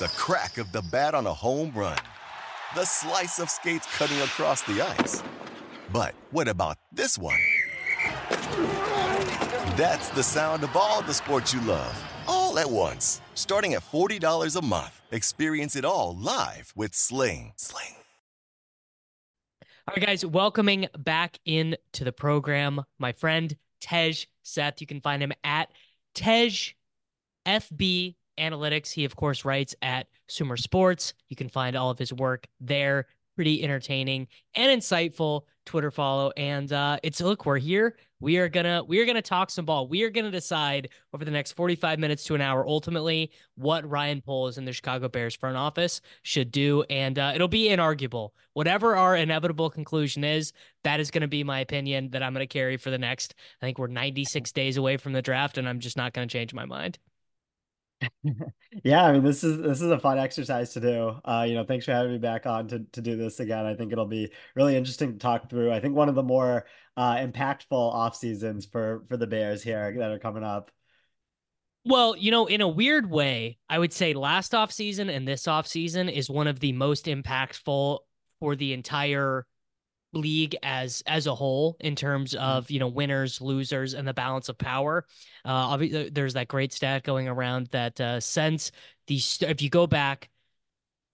the crack of the bat on a home run, the slice of skates cutting across the ice. But what about this one? That's the sound of all the sports you love, all at once. Starting at $40 a month. Experience it all live with Sling. Sling. All right, guys, welcoming back into the program my friend Tej Seth. You can find him at Tej FB analytics. He, of course, writes at Sumer Sports. You can find all of his work there. Pretty entertaining and insightful Twitter follow. And uh, it's look, we're here. We are gonna we are gonna talk some ball. We are gonna decide over the next 45 minutes to an hour ultimately what Ryan Poles and the Chicago Bears front office should do. And uh, it'll be inarguable. Whatever our inevitable conclusion is, that is gonna be my opinion that I'm gonna carry for the next. I think we're 96 days away from the draft, and I'm just not gonna change my mind. Yeah, I mean this is this is a fun exercise to do. Uh, you know, thanks for having me back on to to do this again. I think it'll be really interesting to talk through. I think one of the more uh, impactful off seasons for for the Bears here that are coming up. Well, you know, in a weird way, I would say last off season and this off season is one of the most impactful for the entire league as as a whole in terms mm-hmm. of you know winners losers and the balance of power. Uh obviously there's that great stat going around that uh since the st- if you go back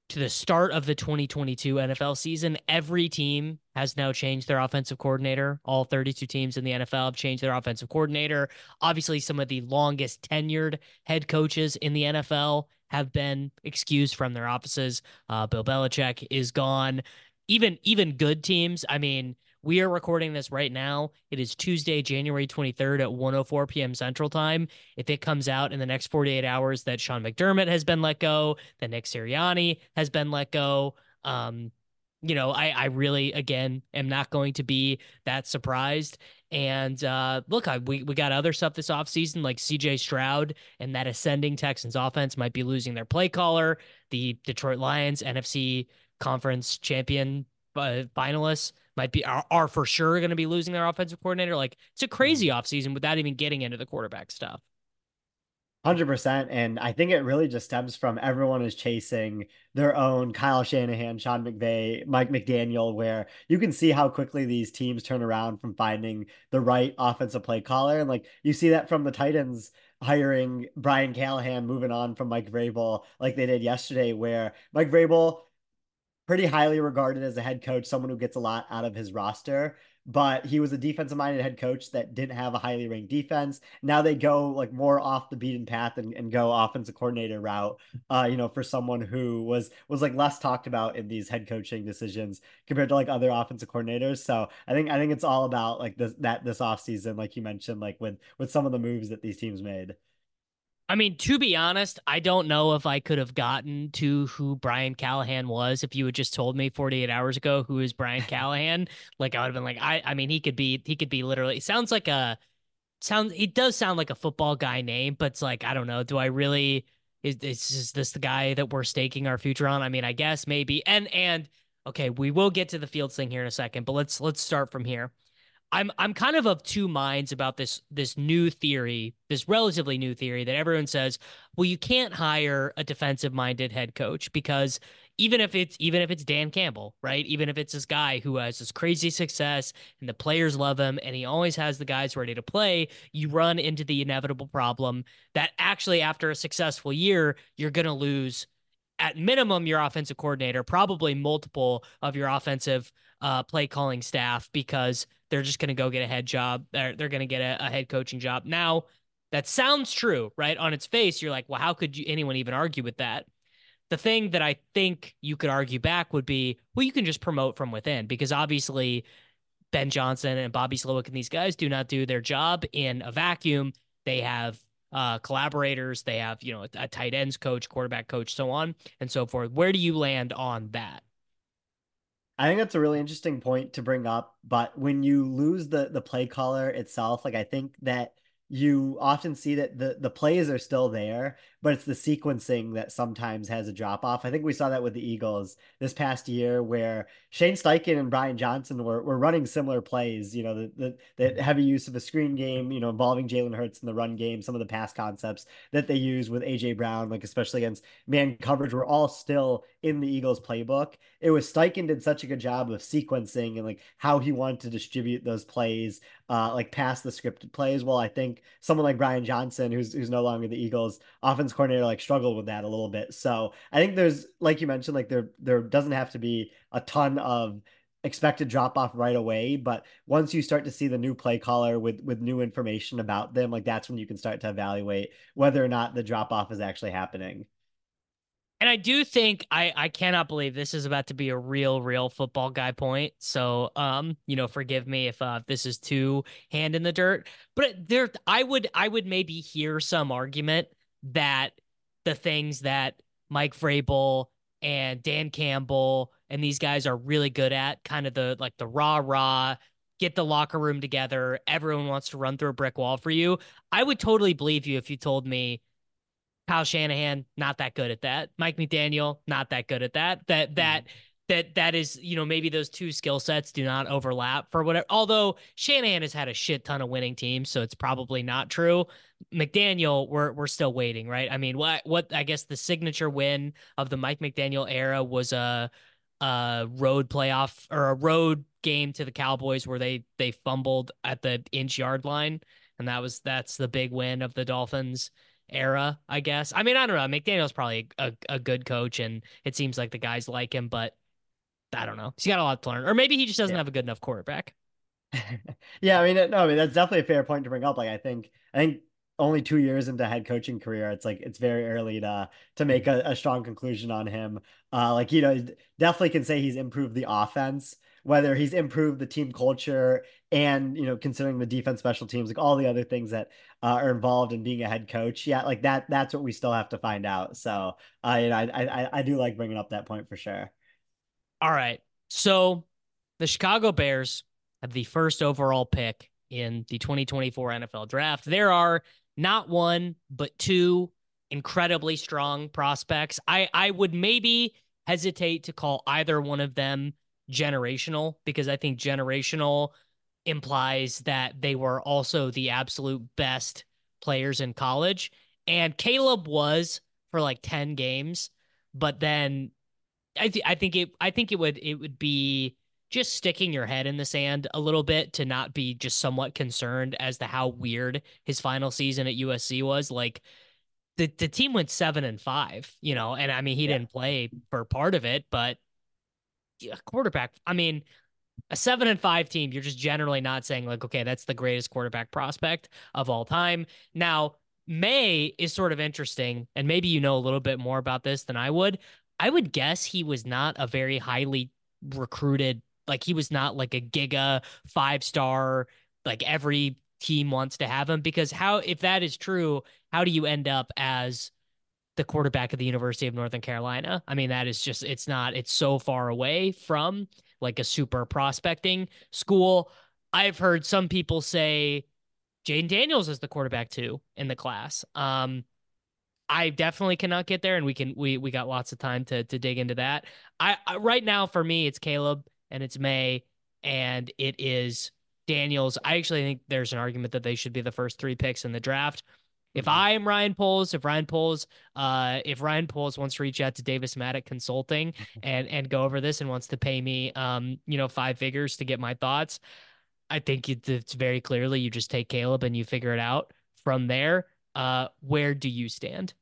to the start of the 2022 NFL season every team has now changed their offensive coordinator. All 32 teams in the NFL have changed their offensive coordinator. Obviously some of the longest tenured head coaches in the NFL have been excused from their offices. Uh Bill Belichick is gone even even good teams. I mean, we are recording this right now. It is Tuesday, January 23rd at 104 p.m. Central Time. If it comes out in the next 48 hours that Sean McDermott has been let go, that Nick Sirianni has been let go, um, you know, I, I really, again, am not going to be that surprised. And uh, look, I, we, we got other stuff this offseason, like CJ Stroud and that ascending Texans offense might be losing their play caller. The Detroit Lions, NFC conference champion uh, finalists might be are, are for sure going to be losing their offensive coordinator. Like it's a crazy mm-hmm. offseason without even getting into the quarterback stuff. 100% and i think it really just stems from everyone is chasing their own kyle shanahan sean mcvay mike mcdaniel where you can see how quickly these teams turn around from finding the right offensive play caller and like you see that from the titans hiring brian callahan moving on from mike vrabel like they did yesterday where mike vrabel pretty highly regarded as a head coach, someone who gets a lot out of his roster. But he was a defensive minded head coach that didn't have a highly ranked defense. Now they go like more off the beaten path and, and go offensive coordinator route. Uh, you know, for someone who was was like less talked about in these head coaching decisions compared to like other offensive coordinators. So I think I think it's all about like this that this off season, like you mentioned, like with with some of the moves that these teams made. I mean, to be honest, I don't know if I could have gotten to who Brian Callahan was if you had just told me 48 hours ago who is Brian Callahan. like I would have been like, I I mean, he could be he could be literally sounds like a sounds it does sound like a football guy name, but it's like, I don't know, do I really is, this is this the guy that we're staking our future on? I mean, I guess maybe. And and okay, we will get to the Fields thing here in a second, but let's let's start from here. I'm I'm kind of of two minds about this this new theory, this relatively new theory that everyone says, well, you can't hire a defensive minded head coach because even if it's even if it's Dan Campbell, right? Even if it's this guy who has this crazy success and the players love him and he always has the guys ready to play, you run into the inevitable problem that actually after a successful year, you're going to lose at minimum your offensive coordinator, probably multiple of your offensive uh, play calling staff because they're just going to go get a head job. They're, they're going to get a, a, head coaching job. Now, that sounds true, right? On its face, you're like, well, how could you, anyone even argue with that? The thing that I think you could argue back would be, well, you can just promote from within because obviously Ben Johnson and Bobby Slowik and these guys do not do their job in a vacuum. They have uh, collaborators. They have, you know, a, a tight ends coach, quarterback coach, so on and so forth. Where do you land on that? I think that's a really interesting point to bring up. But when you lose the the play caller itself, like I think that you often see that the the plays are still there, but it's the sequencing that sometimes has a drop off. I think we saw that with the Eagles this past year, where Shane Steichen and Brian Johnson were, were running similar plays. You know, the, the, the heavy use of a screen game, you know, involving Jalen Hurts in the run game, some of the pass concepts that they use with AJ Brown, like especially against man coverage, were all still in the Eagles playbook. It was Steichen did such a good job of sequencing and like how he wanted to distribute those plays, uh, like past the scripted plays. Well, I think someone like Brian Johnson, who's who's no longer the Eagles offense coordinator, like struggled with that a little bit. So I think there's like you mentioned, like there there doesn't have to be a ton of expected drop off right away but once you start to see the new play caller with with new information about them like that's when you can start to evaluate whether or not the drop off is actually happening and I do think I I cannot believe this is about to be a real real football guy point. So um you know forgive me if uh this is too hand in the dirt, but there I would I would maybe hear some argument that the things that Mike Vrabel and Dan Campbell and these guys are really good at kind of the like the rah rah get the locker room together everyone wants to run through a brick wall for you i would totally believe you if you told me Kyle Shanahan, not that good at that. Mike McDaniel, not that good at that. That that mm. That that is, you know, maybe those two skill sets do not overlap for whatever. Although Shanahan has had a shit ton of winning teams, so it's probably not true. McDaniel, we're we're still waiting, right? I mean, what what I guess the signature win of the Mike McDaniel era was a a road playoff or a road game to the Cowboys where they they fumbled at the inch yard line, and that was that's the big win of the Dolphins era, I guess. I mean, I don't know. McDaniel's probably a, a good coach, and it seems like the guys like him, but I don't know. He's got a lot to learn, or maybe he just doesn't yeah. have a good enough quarterback. yeah, I mean, no, I mean that's definitely a fair point to bring up. Like, I think, I think only two years into head coaching career, it's like it's very early to to make a, a strong conclusion on him. Uh, like you know, definitely can say he's improved the offense whether he's improved the team culture and you know considering the defense special teams like all the other things that uh, are involved in being a head coach yeah like that that's what we still have to find out so uh, you know, I, I i do like bringing up that point for sure all right. So the chicago bears have the first overall pick in the 2024 nfl draft. There are not one but two incredibly strong prospects. I i would maybe hesitate to call either one of them generational because I think generational implies that they were also the absolute best players in college. And Caleb was for like 10 games, but then I th- I think it I think it would it would be just sticking your head in the sand a little bit to not be just somewhat concerned as to how weird his final season at USC was. Like the the team went seven and five, you know, and I mean he yeah. didn't play for part of it, but quarterback. I mean, a seven and five team, you're just generally not saying like, okay, that's the greatest quarterback prospect of all time. Now, Maye is sort of interesting, and maybe you know a little bit more about this than I would. I would guess he was not a very highly recruited, like he was not like a giga five star, like every team wants to have him because how if that is true, how do you end up as the quarterback of the University of Northern Carolina. I mean, that is just, it's not, it's so far away from like a super prospecting school. I've heard some people say Jayden Daniels is the quarterback too in the class. Um, I definitely cannot get there, and we can we we got lots of time to to dig into that. I, I right now for me it's Caleb and it's Maye and it is Daniels. I actually think there's an argument that they should be the first three picks in the draft. If mm-hmm. I am Ryan Poles, if Ryan Poles, uh, if Ryan Poles wants to reach out to Davis Mattek Consulting and and go over this and wants to pay me, um, you know, five figures to get my thoughts, I think it's very clearly you just take Caleb and you figure it out from there. Uh, where do you stand?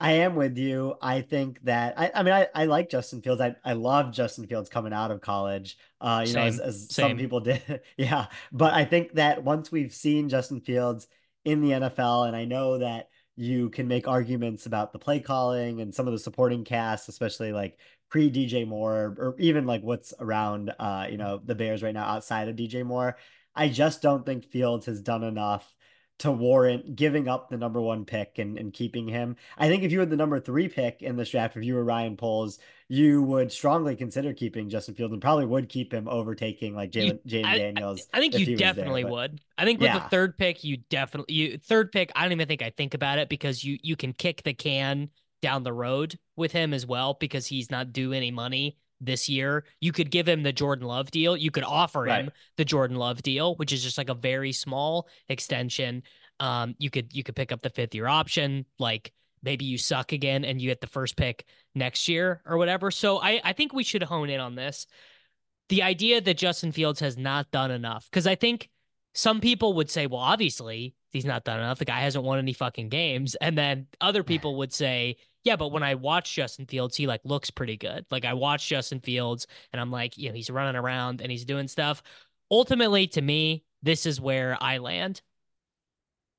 I am with you. I think that I, I mean I, I like Justin Fields. I, I love Justin Fields coming out of college. Uh, you Same. know, as, as some people did. yeah. But I think that once we've seen Justin Fields in the NFL. And I know that you can make arguments about the play calling and some of the supporting cast, especially like pre DJ Moore or even like what's around uh, you know, the Bears right now outside of DJ Moore. I just don't think Fields has done enough to warrant giving up the number one pick and, and keeping him. I think if you had the number three pick in this draft, if you were Ryan Poles, you would strongly consider keeping Justin Fields and probably would keep him overtaking like Jalen Daniels. I, I think you definitely there, would. I think with yeah. the third pick, you definitely you third pick. I don't even think I think about it because you you can kick the can down the road with him as well because he's not due any money this year. You could give him the Jordan Love deal. You could offer right. him the Jordan Love deal, which is just like a very small extension. Um, you could you could pick up the fifth year option, like maybe you suck again and you get the first pick next year or whatever. So I, I think we should hone in on this. The idea that Justin Fields has not done enough, because I think some people would say, well, obviously he's not done enough. The guy hasn't won any fucking games. And then other people would say, yeah, but when I watch Justin Fields, he like looks pretty good. Like I watch Justin Fields and I'm like, you know, he's running around and he's doing stuff. Ultimately, to me, this is where I land.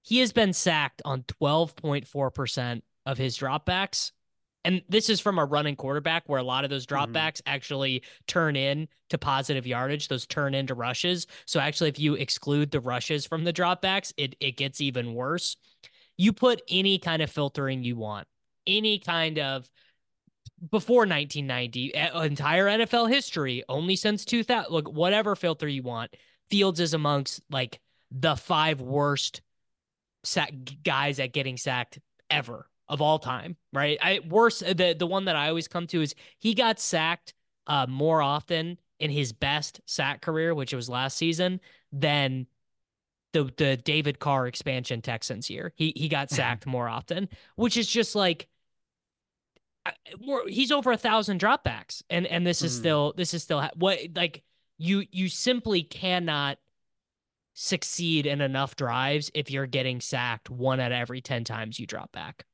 He has been sacked on 12.4% of his dropbacks. And this is from a running quarterback where a lot of those mm-hmm. dropbacks mm-hmm. actually turn in to positive yardage. Those turn into rushes. So actually, if you exclude the rushes from the dropbacks, it, it gets even worse. You put any kind of filtering you want any kind of before 1990, entire NFL history, only since 2000, look, whatever filter you want, Fields is amongst like the five worst sack guys at getting sacked ever of all time, right? I worse the the one that I always come to is he got sacked uh more often in his best sack career, which was last season, than the the David Carr expansion Texans year. He he got sacked more often, which is just like he's over a thousand dropbacks, and and this is mm. still this is still what like you you simply cannot succeed in enough drives if you're getting sacked one out of every 10 times you drop back.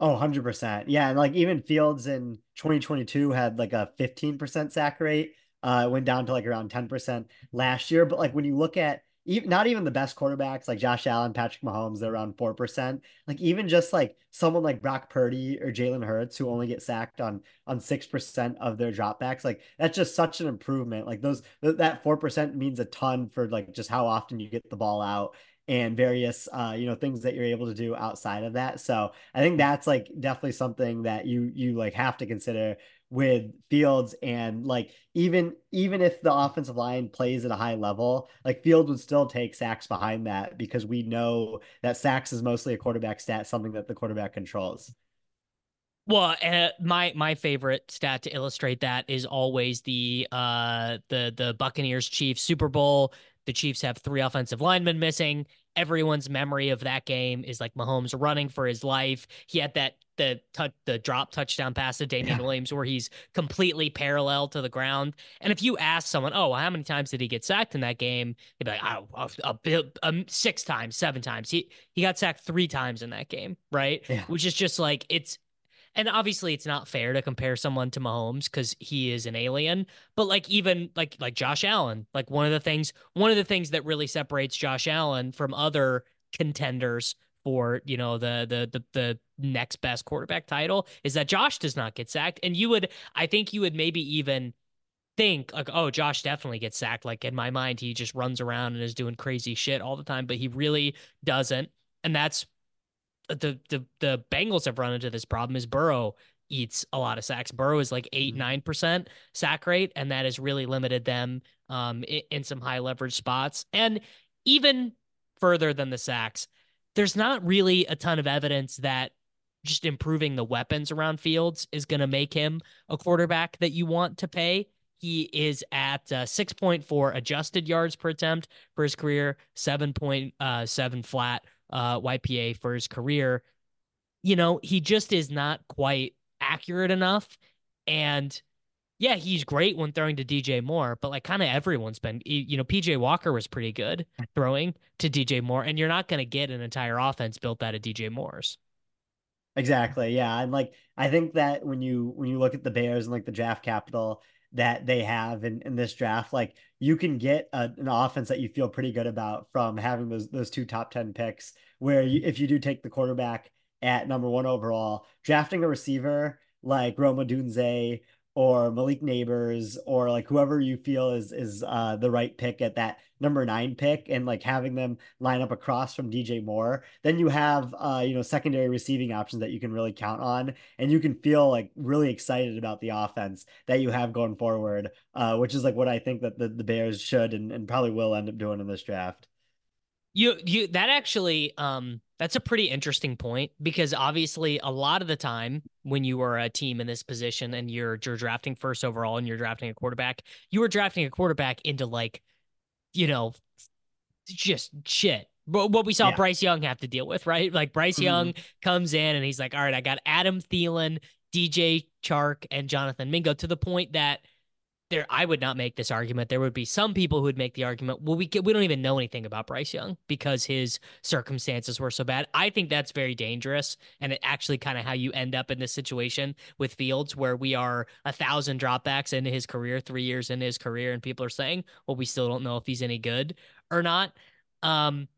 Oh, 100%. Yeah. And like even Fields in 2022 had like a 15% sack rate. Uh, it went down to like around 10% last year. But like when you look at even not even the best quarterbacks like Josh Allen, Patrick Mahomes, they're around four percent. Like even just like someone like Brock Purdy or Jalen Hurts who only get sacked on on six percent of their dropbacks, like that's just such an improvement. Like those that four percent means a ton for like just how often you get the ball out and various uh you know things that you're able to do outside of that so i think that's like definitely something that you you like have to consider with Fields and like even even if the offensive line plays at a high level, like Fields would still take sacks behind that because we know that sacks is mostly a quarterback stat, something that the quarterback controls. Well, uh, my my favorite stat to illustrate that is always the uh the the Buccaneers Chiefs Super Bowl. The Chiefs have three offensive linemen missing. Everyone's memory of that game is like Mahomes running for his life. He had that the touch the drop touchdown pass to Damien yeah. Williams where he's completely parallel to the ground. And if you ask someone, oh, well, how many times did he get sacked in that game? They'd be like, oh, a, a, a, um, six times, seven times. He he got sacked three times in that game, right? Yeah. Which is just like it's. And obviously, it's not fair to compare someone to Mahomes because he is an alien. But like even like like Josh Allen, like one of the things one of the things that really separates Josh Allen from other contenders for you know the the the the next best quarterback title is that Josh does not get sacked and you would I think you would maybe even think like oh Josh definitely gets sacked like in my mind he just runs around and is doing crazy shit all the time but he really doesn't and that's the the the Bengals have run into this problem is Burrow eats a lot of sacks. Burrow is like 8 9% mm-hmm. sack rate and that has really limited them um in, in some high leverage spots and even further than the sacks there's not really a ton of evidence that just improving the weapons around Fields is going to make him a quarterback that you want to pay. He is at uh, 6.4 adjusted yards per attempt for his career, 7.7 uh, flat uh, YPA for his career. You know, he just is not quite accurate enough. And yeah, he's great when throwing to DJ Moore, but like kind of everyone's been, you know, PJ Walker was pretty good throwing to DJ Moore, and you're not going to get an entire offense built out of DJ Moore's. Exactly. Yeah. And like, I think that when you, when you look at the Bears and like the draft capital that they have in, in this draft, like you can get a, an offense that you feel pretty good about from having those, those two top 10 picks where you, if you do take the quarterback at number one overall, drafting a receiver like Rome Odunze or Malik Nabers or like whoever you feel is is uh, the right pick at that number nine pick and like having them line up across from DJ Moore, then you have uh, you know secondary receiving options that you can really count on, and you can feel like really excited about the offense that you have going forward, uh, which is like what I think that the, the Bears should and, and probably will end up doing in this draft. You you that actually um that's a pretty interesting point because obviously a lot of the time when you are a team in this position and you're you're drafting first overall and you're drafting a quarterback, you are drafting a quarterback into like, you know, just shit. But what we saw yeah. Bryce Young have to deal with, right? Like Bryce mm-hmm. Young comes in and he's like, "All right, I got Adam Thielen, DJ Chark, and Jonathan Mingo." To the point that there I would not make this argument. There would be some people who would make the argument, well, we we don't even know anything about Bryce Young because his circumstances were so bad. I think that's very dangerous, and it actually kind of how you end up in this situation with Fields, where we are a thousand dropbacks into his career, three years into his career, and people are saying, well, we still don't know if he's any good or not. Um,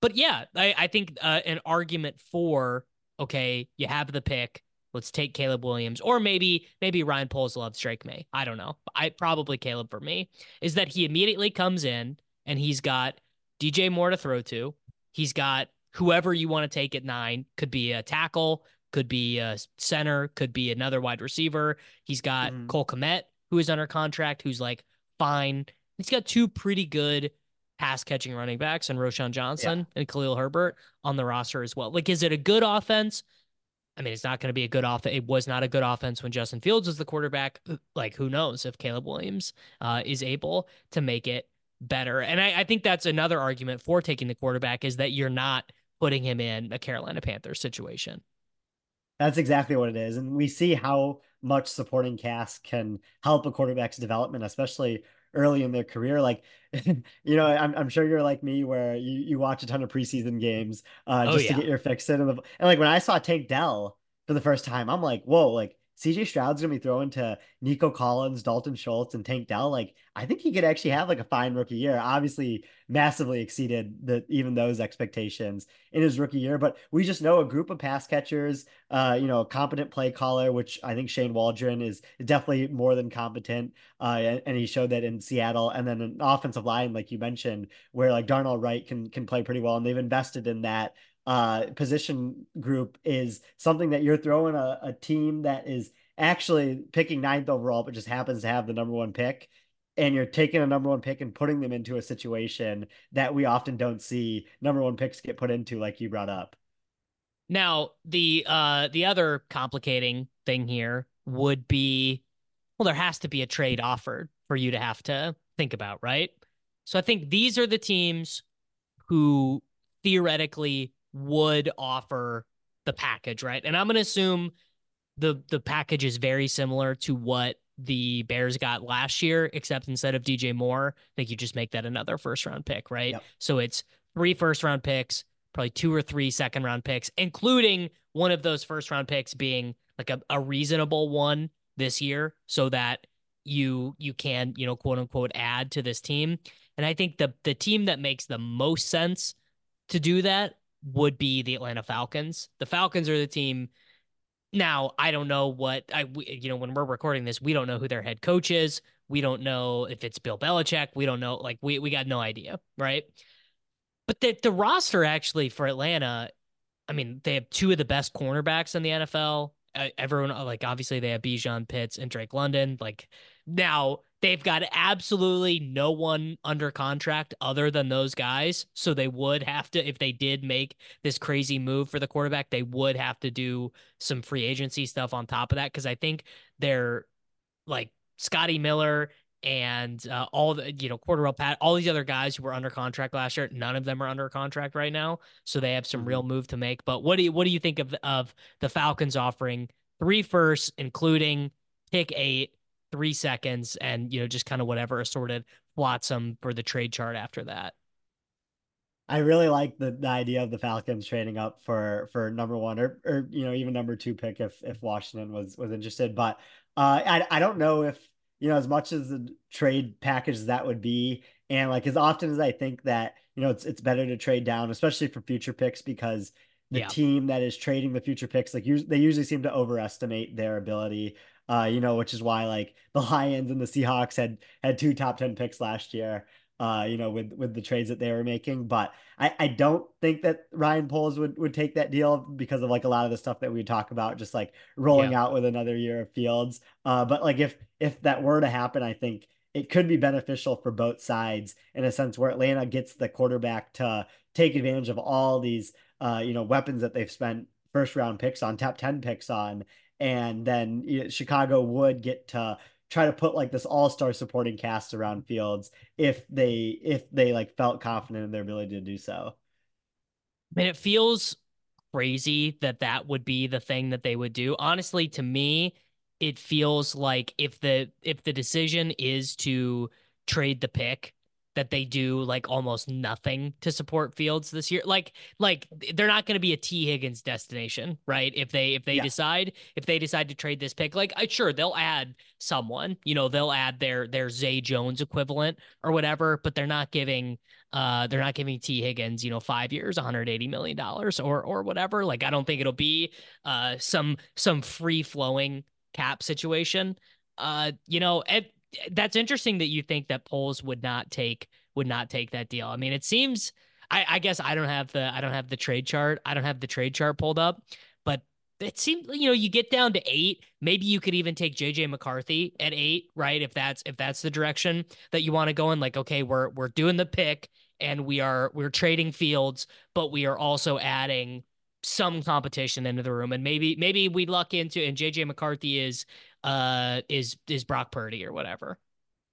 but yeah, I, I think uh, an argument for okay, you have the pick Let's take Caleb Williams, or maybe maybe Ryan Poles loves Drake Maye. I don't know. I probably Caleb for me is that he immediately comes in and he's got DJ Moore to throw to. He's got whoever you want to take at nine. Could be a tackle, could be a center, could be another wide receiver. He's got mm-hmm. Cole Kmet, who is under contract, who's like fine. He's got two pretty good pass catching running backs and Roschon Johnson yeah. and Khalil Herbert on the roster as well. Like, is it a good offense? I mean, it's not going to be a good offense. It was not a good offense when Justin Fields was the quarterback. Like, who knows if Caleb Williams uh, is able to make it better? And I, I think that's another argument for taking the quarterback is that you're not putting him in a Carolina Panthers situation. That's exactly what it is. And we see how much supporting cast can help a quarterback's development, especially early in their career. Like, you know, I'm, I'm sure you're like me where you, you watch a ton of preseason games uh, oh, just oh, yeah. to get your fix in. And, the, and like when I saw Tank Dell for the first time, I'm like, whoa, like CJ Stroud's gonna be throwing to Nico Collins, Dalton Schultz, and Tank Dell. Like, I think he could actually have like a fine rookie year. Obviously, massively exceeded the even those expectations in his rookie year. But we just know a group of pass catchers, uh, you know, a competent play caller, which I think Shane Waldron is definitely more than competent. Uh, and, and he showed that in Seattle. And then an offensive line, like you mentioned, where like Darnell Wright can can play pretty well, and they've invested in that uh, position group is something that you're throwing a, a team that is actually picking ninth overall, but just happens to have the number one pick. And you're taking a number one pick and putting them into a situation that we often don't see number one picks get put into, like you brought up. Now, the uh the other complicating thing here would be well, there has to be a trade offered for you to have to think about, right? So I think these are the teams who theoretically would offer the package, right? And I'm going to assume the the package is very similar to what the Bears got last year, except instead of DJ Moore, I think you just make that another first round pick, right? Yep. So it's three first round picks, probably two or three second round picks, including one of those first round picks being like a, a reasonable one this year, so that you you can, you know, quote unquote add to this team. And I think the the team that makes the most sense to do that would be the Atlanta Falcons. The Falcons are the team. Now, I don't know what I, you know, when we're recording this, we don't know who their head coach is. We don't know if it's Bill Belichick. We don't know, like, we, we got no idea, right? But the, the roster actually for Atlanta, I mean, they have two of the best cornerbacks in the NFL. Uh, everyone, like, obviously they have Bijan Pitts and Drake London. Like, now They've got absolutely no one under contract other than those guys. So they would have to, if they did make this crazy move for the quarterback, they would have to do some free agency stuff on top of that. Cause I think they're like Scotty Miller and uh, all the, you know, Cordarrelle Pat, all these other guys who were under contract last year, none of them are under contract right now. So they have some mm-hmm. real move to make. But what do you, what do you think of, of the Falcons offering three firsts, including pick eight? Three seconds and you know just kind of whatever assorted flotsam for the trade chart after that. I really like the, the idea of the Falcons trading up for for number one or or you know even number two pick if if Washington was was interested. But uh, I I don't know if you know as much as the trade package that would be, and like as often as I think that you know it's it's better to trade down, especially for future picks because the yeah. team that is trading the future picks like they usually seem to overestimate their ability Uh, you know, which is why like the Lions and the Seahawks had had two top 10 picks last year uh, you know, with with the trades that they were making. But I, I don't think that Ryan Poles would would take that deal because of like a lot of the stuff that we talk about, just like rolling yeah. out with another year of Fields. Uh, but like if if that were to happen, I think it could be beneficial for both sides in a sense where Atlanta gets the quarterback to take advantage of all these uh, you know, weapons that they've spent first round picks on, top 10 picks on. And then you know, Chicago would get to try to put like this all-star supporting cast around Fields if they if they like felt confident in their ability to do so. I mean, it feels crazy that that would be the thing that they would do. Honestly, to me, it feels like if the if the decision is to trade the pick that they do like almost nothing to support Fields this year. Like like they're not going to be a Tee Higgins destination, right? If they if they yeah. decide if they decide to trade this pick, like I sure they'll add someone, you know, they'll add their their Zay Jones equivalent or whatever, but they're not giving uh they're not giving Tee Higgins, you know, 5 years, 180 million dollars or or whatever. Like I don't think it'll be uh some some free flowing cap situation. Uh you know, and that's interesting that you think that Poles would not take would not take that deal. I mean, it seems I, I guess I don't have the I don't have the trade chart. I don't have the trade chart pulled up, but it seems you know you get down to eight maybe you could even take jj mccarthy at eight right if that's if that's the direction that you want to go in like okay we're we're doing the pick and we are we're trading fields but we are also adding some competition into the room and maybe maybe we luck into and jj mccarthy is uh is is Brock Purdy or whatever.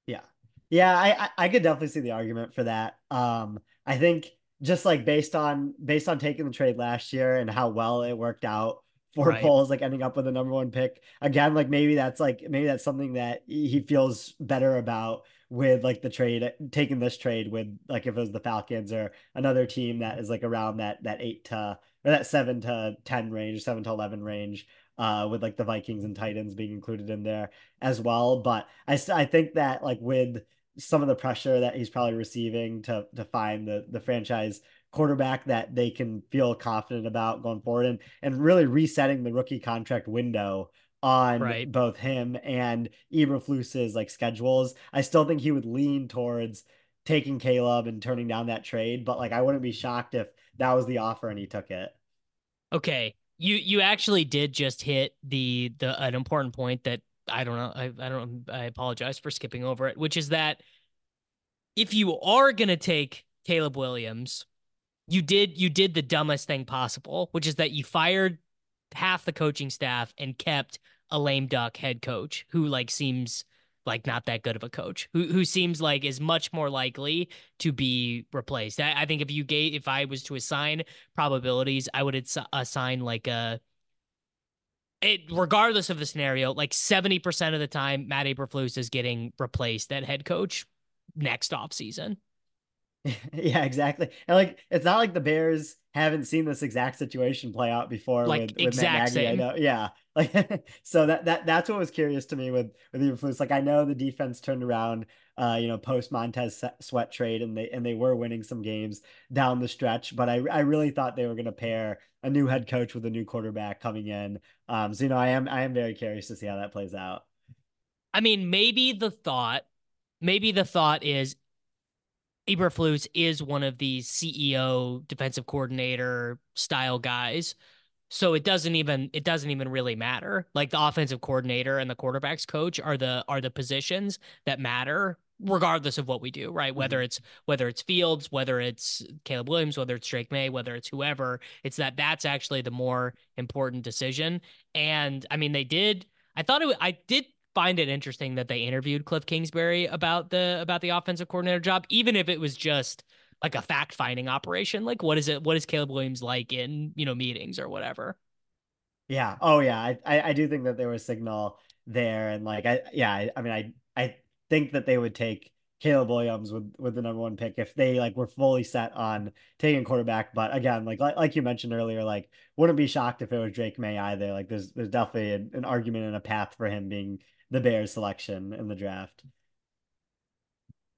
Yeah. Yeah, I I could definitely see the argument for that. Um I think just like based on based on taking the trade last year and how well it worked out for right. Poles, like ending up with the number one pick again, like maybe that's like maybe that's something that he feels better about with like the trade taking this trade with like if it was the Falcons or another team that is like around that that eight to or that seven to ten range, seven to eleven range uh, with like the Vikings and Titans being included in there as well. But I st- I think that like with some of the pressure that he's probably receiving to to find the the franchise quarterback that they can feel confident about going forward and and really resetting the rookie contract window on right. both him and Eberflus's like schedules. I still think he would lean towards taking Caleb and turning down that trade, but like I wouldn't be shocked if that was the offer and he took it. Okay you you actually did just hit the the an important point that I don't know I I don't I apologize for skipping over it, which is that if you are gonna take Caleb Williams, you did you did the dumbest thing possible, which is that you fired half the coaching staff and kept a lame duck head coach who like seems like not that good of a coach who who seems like is much more likely to be replaced. I, I think if you gave if I was to assign probabilities, I would assign like a it regardless of the scenario, like 70% of the time Matt Eberflus is getting replaced at head coach next off season. yeah, exactly. And like it's not like the Bears haven't seen this exact situation play out before like with, with exact Matt Nagy. Same. I know. Yeah. Like so that that that's what was curious to me with with Eberflus. Like I know the defense turned around uh, you know, post Montez Sweat trade and they and they were winning some games down the stretch, but I I really thought they were gonna pair a new head coach with a new quarterback coming in. Um so you know I am I am very curious to see how that plays out. I mean, maybe the thought maybe the thought is Eberflus is one of these CEO defensive coordinator style guys. So it doesn't even it doesn't even really matter. Like the offensive coordinator and the quarterbacks coach are the are the positions that matter regardless of what we do, right? Whether mm-hmm. it's whether it's Fields, whether it's Caleb Williams, whether it's Drake Maye, whether it's whoever, it's that that's actually the more important decision. And I mean, they did. I thought it. I did find it interesting that they interviewed Cliff Kingsbury about the about the offensive coordinator job, even if it was just like a fact finding operation. Like, what is it? What is Caleb Williams like in you know meetings or whatever? Yeah. Oh yeah. I I, I do think that there was signal there, and like I yeah. I, I mean I I think that they would take Caleb Williams with with the number one pick if they like were fully set on taking quarterback. But again, like like, like you mentioned earlier, like wouldn't be shocked if it was Drake Maye either. Like there's there's definitely an, an argument and a path for him being the Bears selection in the draft.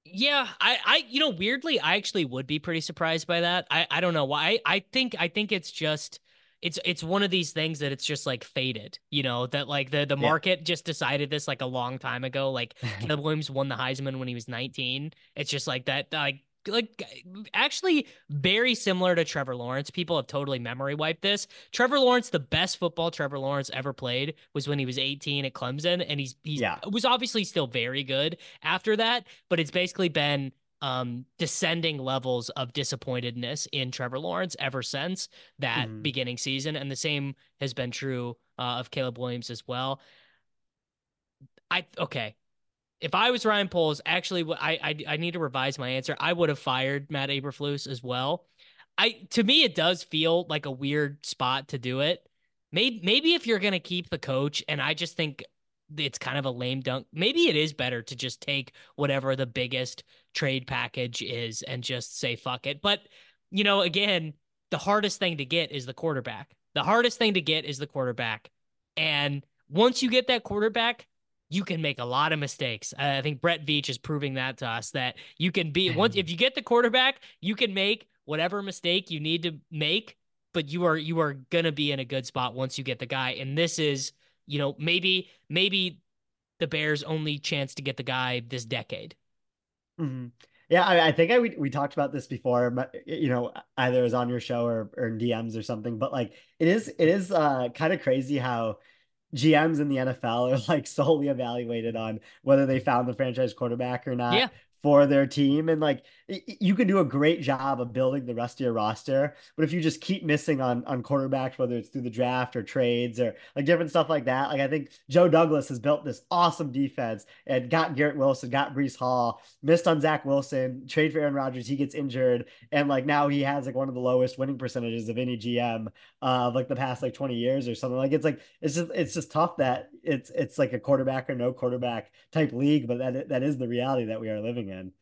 Yeah, I, I, you know, weirdly, I actually would be pretty surprised by that. I, I don't know why. I, I think, I think it's just, it's it's one of these things that it's just like faded, you know, that like the the market yeah. just decided this like a long time ago. Like Caleb Williams won the Heisman when he was 19. It's just like that like like actually very similar to Trevor Lawrence. People have totally memory wiped this. Trevor Lawrence, the best football Trevor Lawrence ever played was when he was 18 at Clemson, and he's he's yeah. was obviously still very good after that. But it's basically been um, descending levels of disappointedness in Trevor Lawrence ever since that mm. beginning season, and the same has been true uh, of Caleb Williams as well. I okay if I was Ryan Poles, actually, I, I I need to revise my answer. I would have fired Matt Eberflus as well. I to me, it does feel like a weird spot to do it. Maybe maybe if you're gonna keep the coach, and I just think it's kind of a lame dunk. Maybe it is better to just take whatever the biggest trade package is and just say fuck it. But you know, again, the hardest thing to get is the quarterback. The hardest thing to get is the quarterback, and once you get that quarterback, you can make a lot of mistakes. Uh, I think Brett Veach is proving that to us that you can be once if you get the quarterback, you can make whatever mistake you need to make, but you are you are gonna be in a good spot once you get the guy. And this is, you know, maybe maybe the Bears' only chance to get the guy this decade. Mm-hmm. Yeah, I, I, think I we, we talked about this before, but you know, either it was on your show or, or in DMs or something. But like, it is it is uh, kind of crazy how GMs in the NFL are like solely evaluated on whether they found the franchise quarterback or not. Yeah for their team. And like you can do a great job of building the rest of your roster, but if you just keep missing on on quarterbacks, whether it's through the draft or trades or like different stuff like that, like I think Joe Douglas has built this awesome defense and got Garrett Wilson, got Breece Hall, missed on Zach Wilson, trade for Aaron Rodgers, he gets injured, and like now he has like one of the lowest winning percentages of any GM uh, of like the past like 20 years or something. Like it's like it's just it's just tough that it's it's like a quarterback or no quarterback type league, but that that is the reality that we are living in in.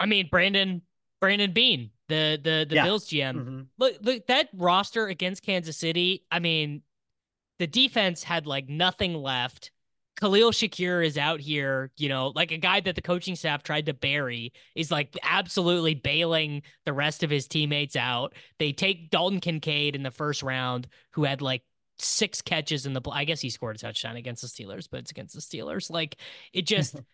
I mean, Brandon Brandon Beane, the the the yeah. Bills GM. Mm-hmm. Look, look that roster against Kansas City. I mean, the defense had like nothing left. Khalil Shakir is out here, you know, like a guy that the coaching staff tried to bury is like absolutely bailing the rest of his teammates out. They take Dalton Kincaid in the first round, who had like six catches in the. I guess he scored a touchdown against the Steelers, but it's against the Steelers. Like it just.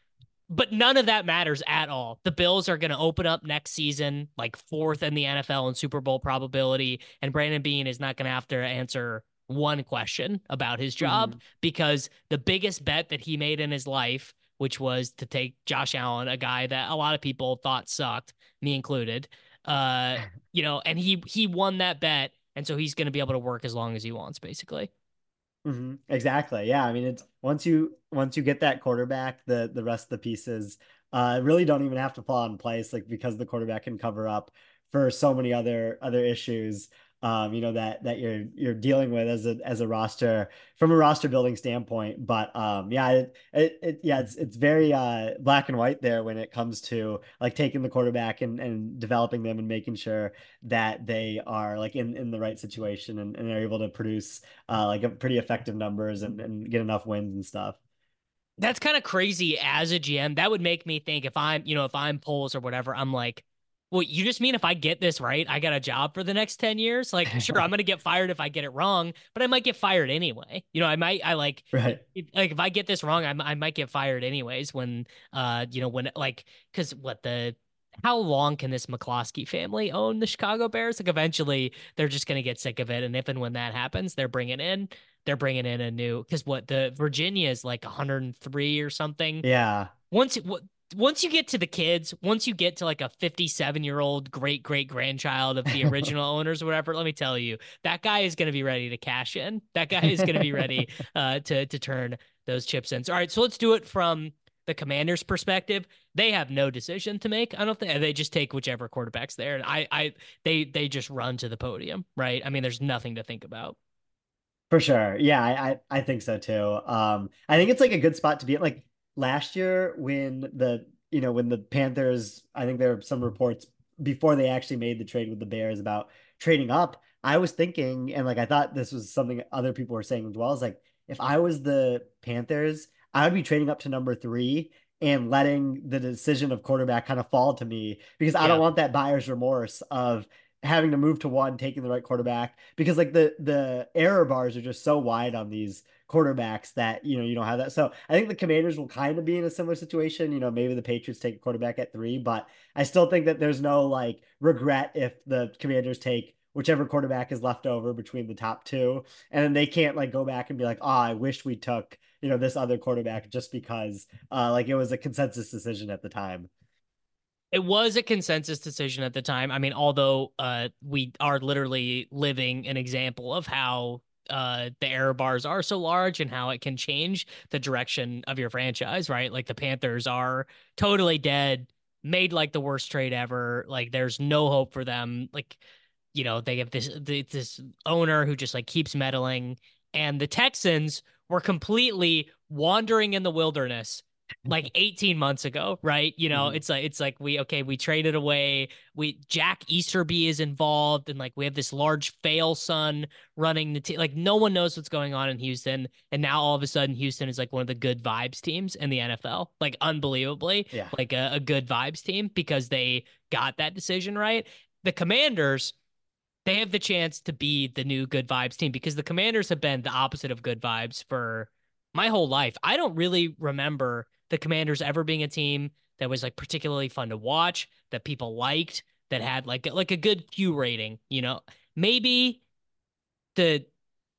but none of that matters at all. The Bills are going to open up next season like fourth in the NFL in Super Bowl probability, and Brandon Beane is not going to have to answer one question about his job mm-hmm. because the biggest bet that he made in his life, which was to take Josh Allen, a guy that a lot of people thought sucked, me included, uh, you know, and he he won that bet, and so he's going to be able to work as long as he wants, basically. Mm-hmm. Exactly. Yeah. I mean, it's once you once you get that quarterback, the the rest of the pieces uh, really don't even have to fall in place, like because the quarterback can cover up for so many other other issues um, you know that that you're you're dealing with as a as a roster from a roster building standpoint. But um, yeah, it, it, it, yeah it's it's very uh, black and white there when it comes to like taking the quarterback and, and developing them and making sure that they are like in, in the right situation and, and are able to produce uh, like pretty effective numbers and, and get enough wins and stuff. That's kind of crazy as a GM. That would make me think if I'm, you know, if I'm Poles or whatever, I'm like, well, you just mean if I get this right, I got a job for the next 10 years? Like, sure, I'm going to get fired if I get it wrong, but I might get fired anyway. You know, I might, I like, right. If, like, if I get this wrong, I, I might get fired anyways when, uh, you know, when, like, cause what the, how long can this McCaskey family own the Chicago Bears? Like, eventually they're just going to get sick of it. And if and when that happens, they're bringing in, they're bringing in a new, cause what the Virginia is like 103 or something. Yeah once what once you get to the kids, once you get to like a 57 year old great great grandchild of the original owners or whatever, let me tell you, that guy is going to be ready to cash in. That guy is going to be ready uh, to to turn those chips in. So, all right, so let's do it from the commander's perspective. They have no decision to make. I don't think they just take whichever quarterback's there. And I, I, they, they just run to the podium, right? I mean, there's nothing to think about. For sure. Yeah, I, I, I think so too. Um, I think it's like a good spot to be like last year when the you know when the Panthers, I think there were some reports before they actually made the trade with the Bears about trading up. I was thinking, and like I thought this was something other people were saying as well. Is like if I was the Panthers, I would be trading up to number three and letting the decision of quarterback kind of fall to me because I don't want that buyer's remorse of having to move to one, taking the right quarterback because like the the error bars are just so wide on these quarterbacks that you know you don't have that. So I think the Commanders will kind of be in a similar situation. You know, maybe the Patriots take a quarterback at three, but I still think that there's no like regret if the Commanders take whichever quarterback is left over between the top two, and then they can't like go back and be like, oh, I wish we took you know this other quarterback just because uh like it was a consensus decision at the time. It was a consensus decision at the time. I mean, although uh, we are literally living an example of how uh, the error bars are so large and how it can change the direction of your franchise, right? Like the Panthers are totally dead, made like the worst trade ever. Like there's no hope for them. Like, you know, they have this this owner who just like keeps meddling, and the Texans were completely wandering in the wilderness like 18 months ago, right? You know, mm-hmm. it's like it's like we okay, we traded away. We Jack Easterby is involved, and like we have this large fail son running the team. Like no one knows what's going on in Houston, and now all of a sudden Houston is like one of the good vibes teams in the NFL, like unbelievably, yeah. like a, a good vibes team because they got that decision right. The Commanders. They have the chance to be the new good vibes team because the commanders have been the opposite of good vibes for my whole life. I don't really remember the Commanders ever being a team that was like particularly fun to watch, that people liked, that had like like a good Q rating, you know. Maybe the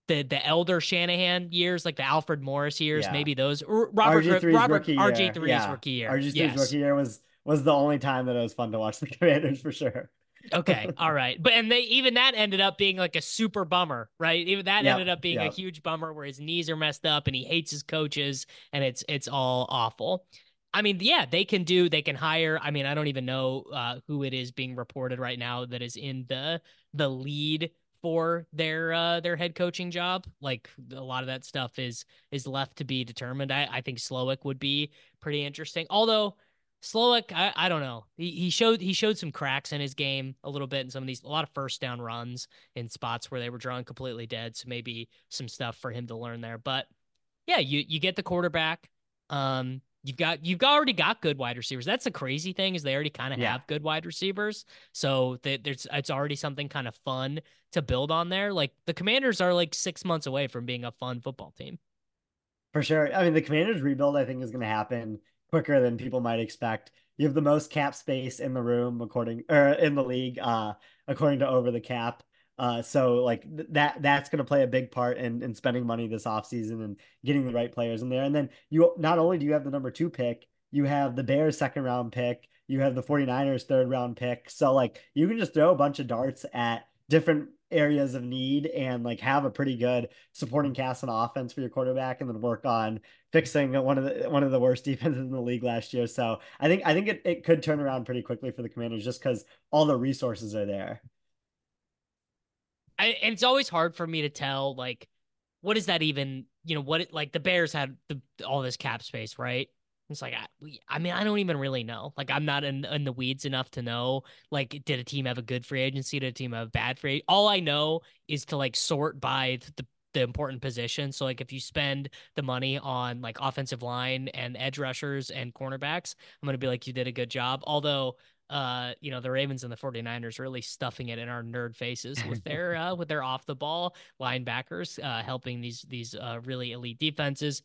the the elder Shanahan years, like the Alfred Morris years, yeah. maybe those Robert RG3's Robert RG 3's yeah. rookie year. RG 3's yes. rookie year was was the only time that it was fun to watch the Commanders for sure. Okay, all right, but and they even that ended up being like a super bummer, right? Even that yep, ended up being yep. a huge bummer where his knees are messed up and he hates his coaches and it's it's all awful. I mean, yeah, they can do. They can hire. I mean, I don't even know uh, who it is being reported right now that is in the the lead for their uh their head coaching job. Like a lot of that stuff is is left to be determined. I I think Slowik would be pretty interesting. Although Slowik, I, I don't know. He he showed he showed some cracks in his game a little bit in some of these a lot of first down runs in spots where they were drawn completely dead. So maybe some stuff for him to learn there. But yeah, you you get the quarterback. Um, you've got you've already got good wide receivers. That's the crazy thing is they already kind of yeah. have good wide receivers. So that there's it's already something kind of fun to build on there. Like the Commanders are like six months away from being a fun football team. For sure. I mean, the Commanders rebuild I think is going to happen quicker than people might expect. You have the most cap space in the room, according or in the league, uh, according to Over the Cap. Uh, so like th- that that's going to play a big part in, in spending money this offseason and getting the right players in there. And then you not only do you have the number two pick, you have the Bears second round pick, you have the 49ers third round pick. So like you can just throw a bunch of darts at different areas of need and like have a pretty good supporting cast and offense for your quarterback and then work on fixing one of the one of the worst defenses in the league last year. So I think I think it, it could turn around pretty quickly for the commanders just because all the resources are there. I, and it's always hard for me to tell like what is that even you know what it, like the bears had the, all this cap space right it's like I, I mean I don't even really know. Like I'm not in in the weeds enough to know. Like did a team have a good free agency? Did a team have a bad free? All I know is to like sort by the the important positions. So like if you spend the money on like offensive line and edge rushers and cornerbacks, I'm gonna be like you did a good job. Although uh you know the Ravens and the 49ers really stuffing it in our nerd faces with their uh with their off the ball linebackers uh helping these these uh really elite defenses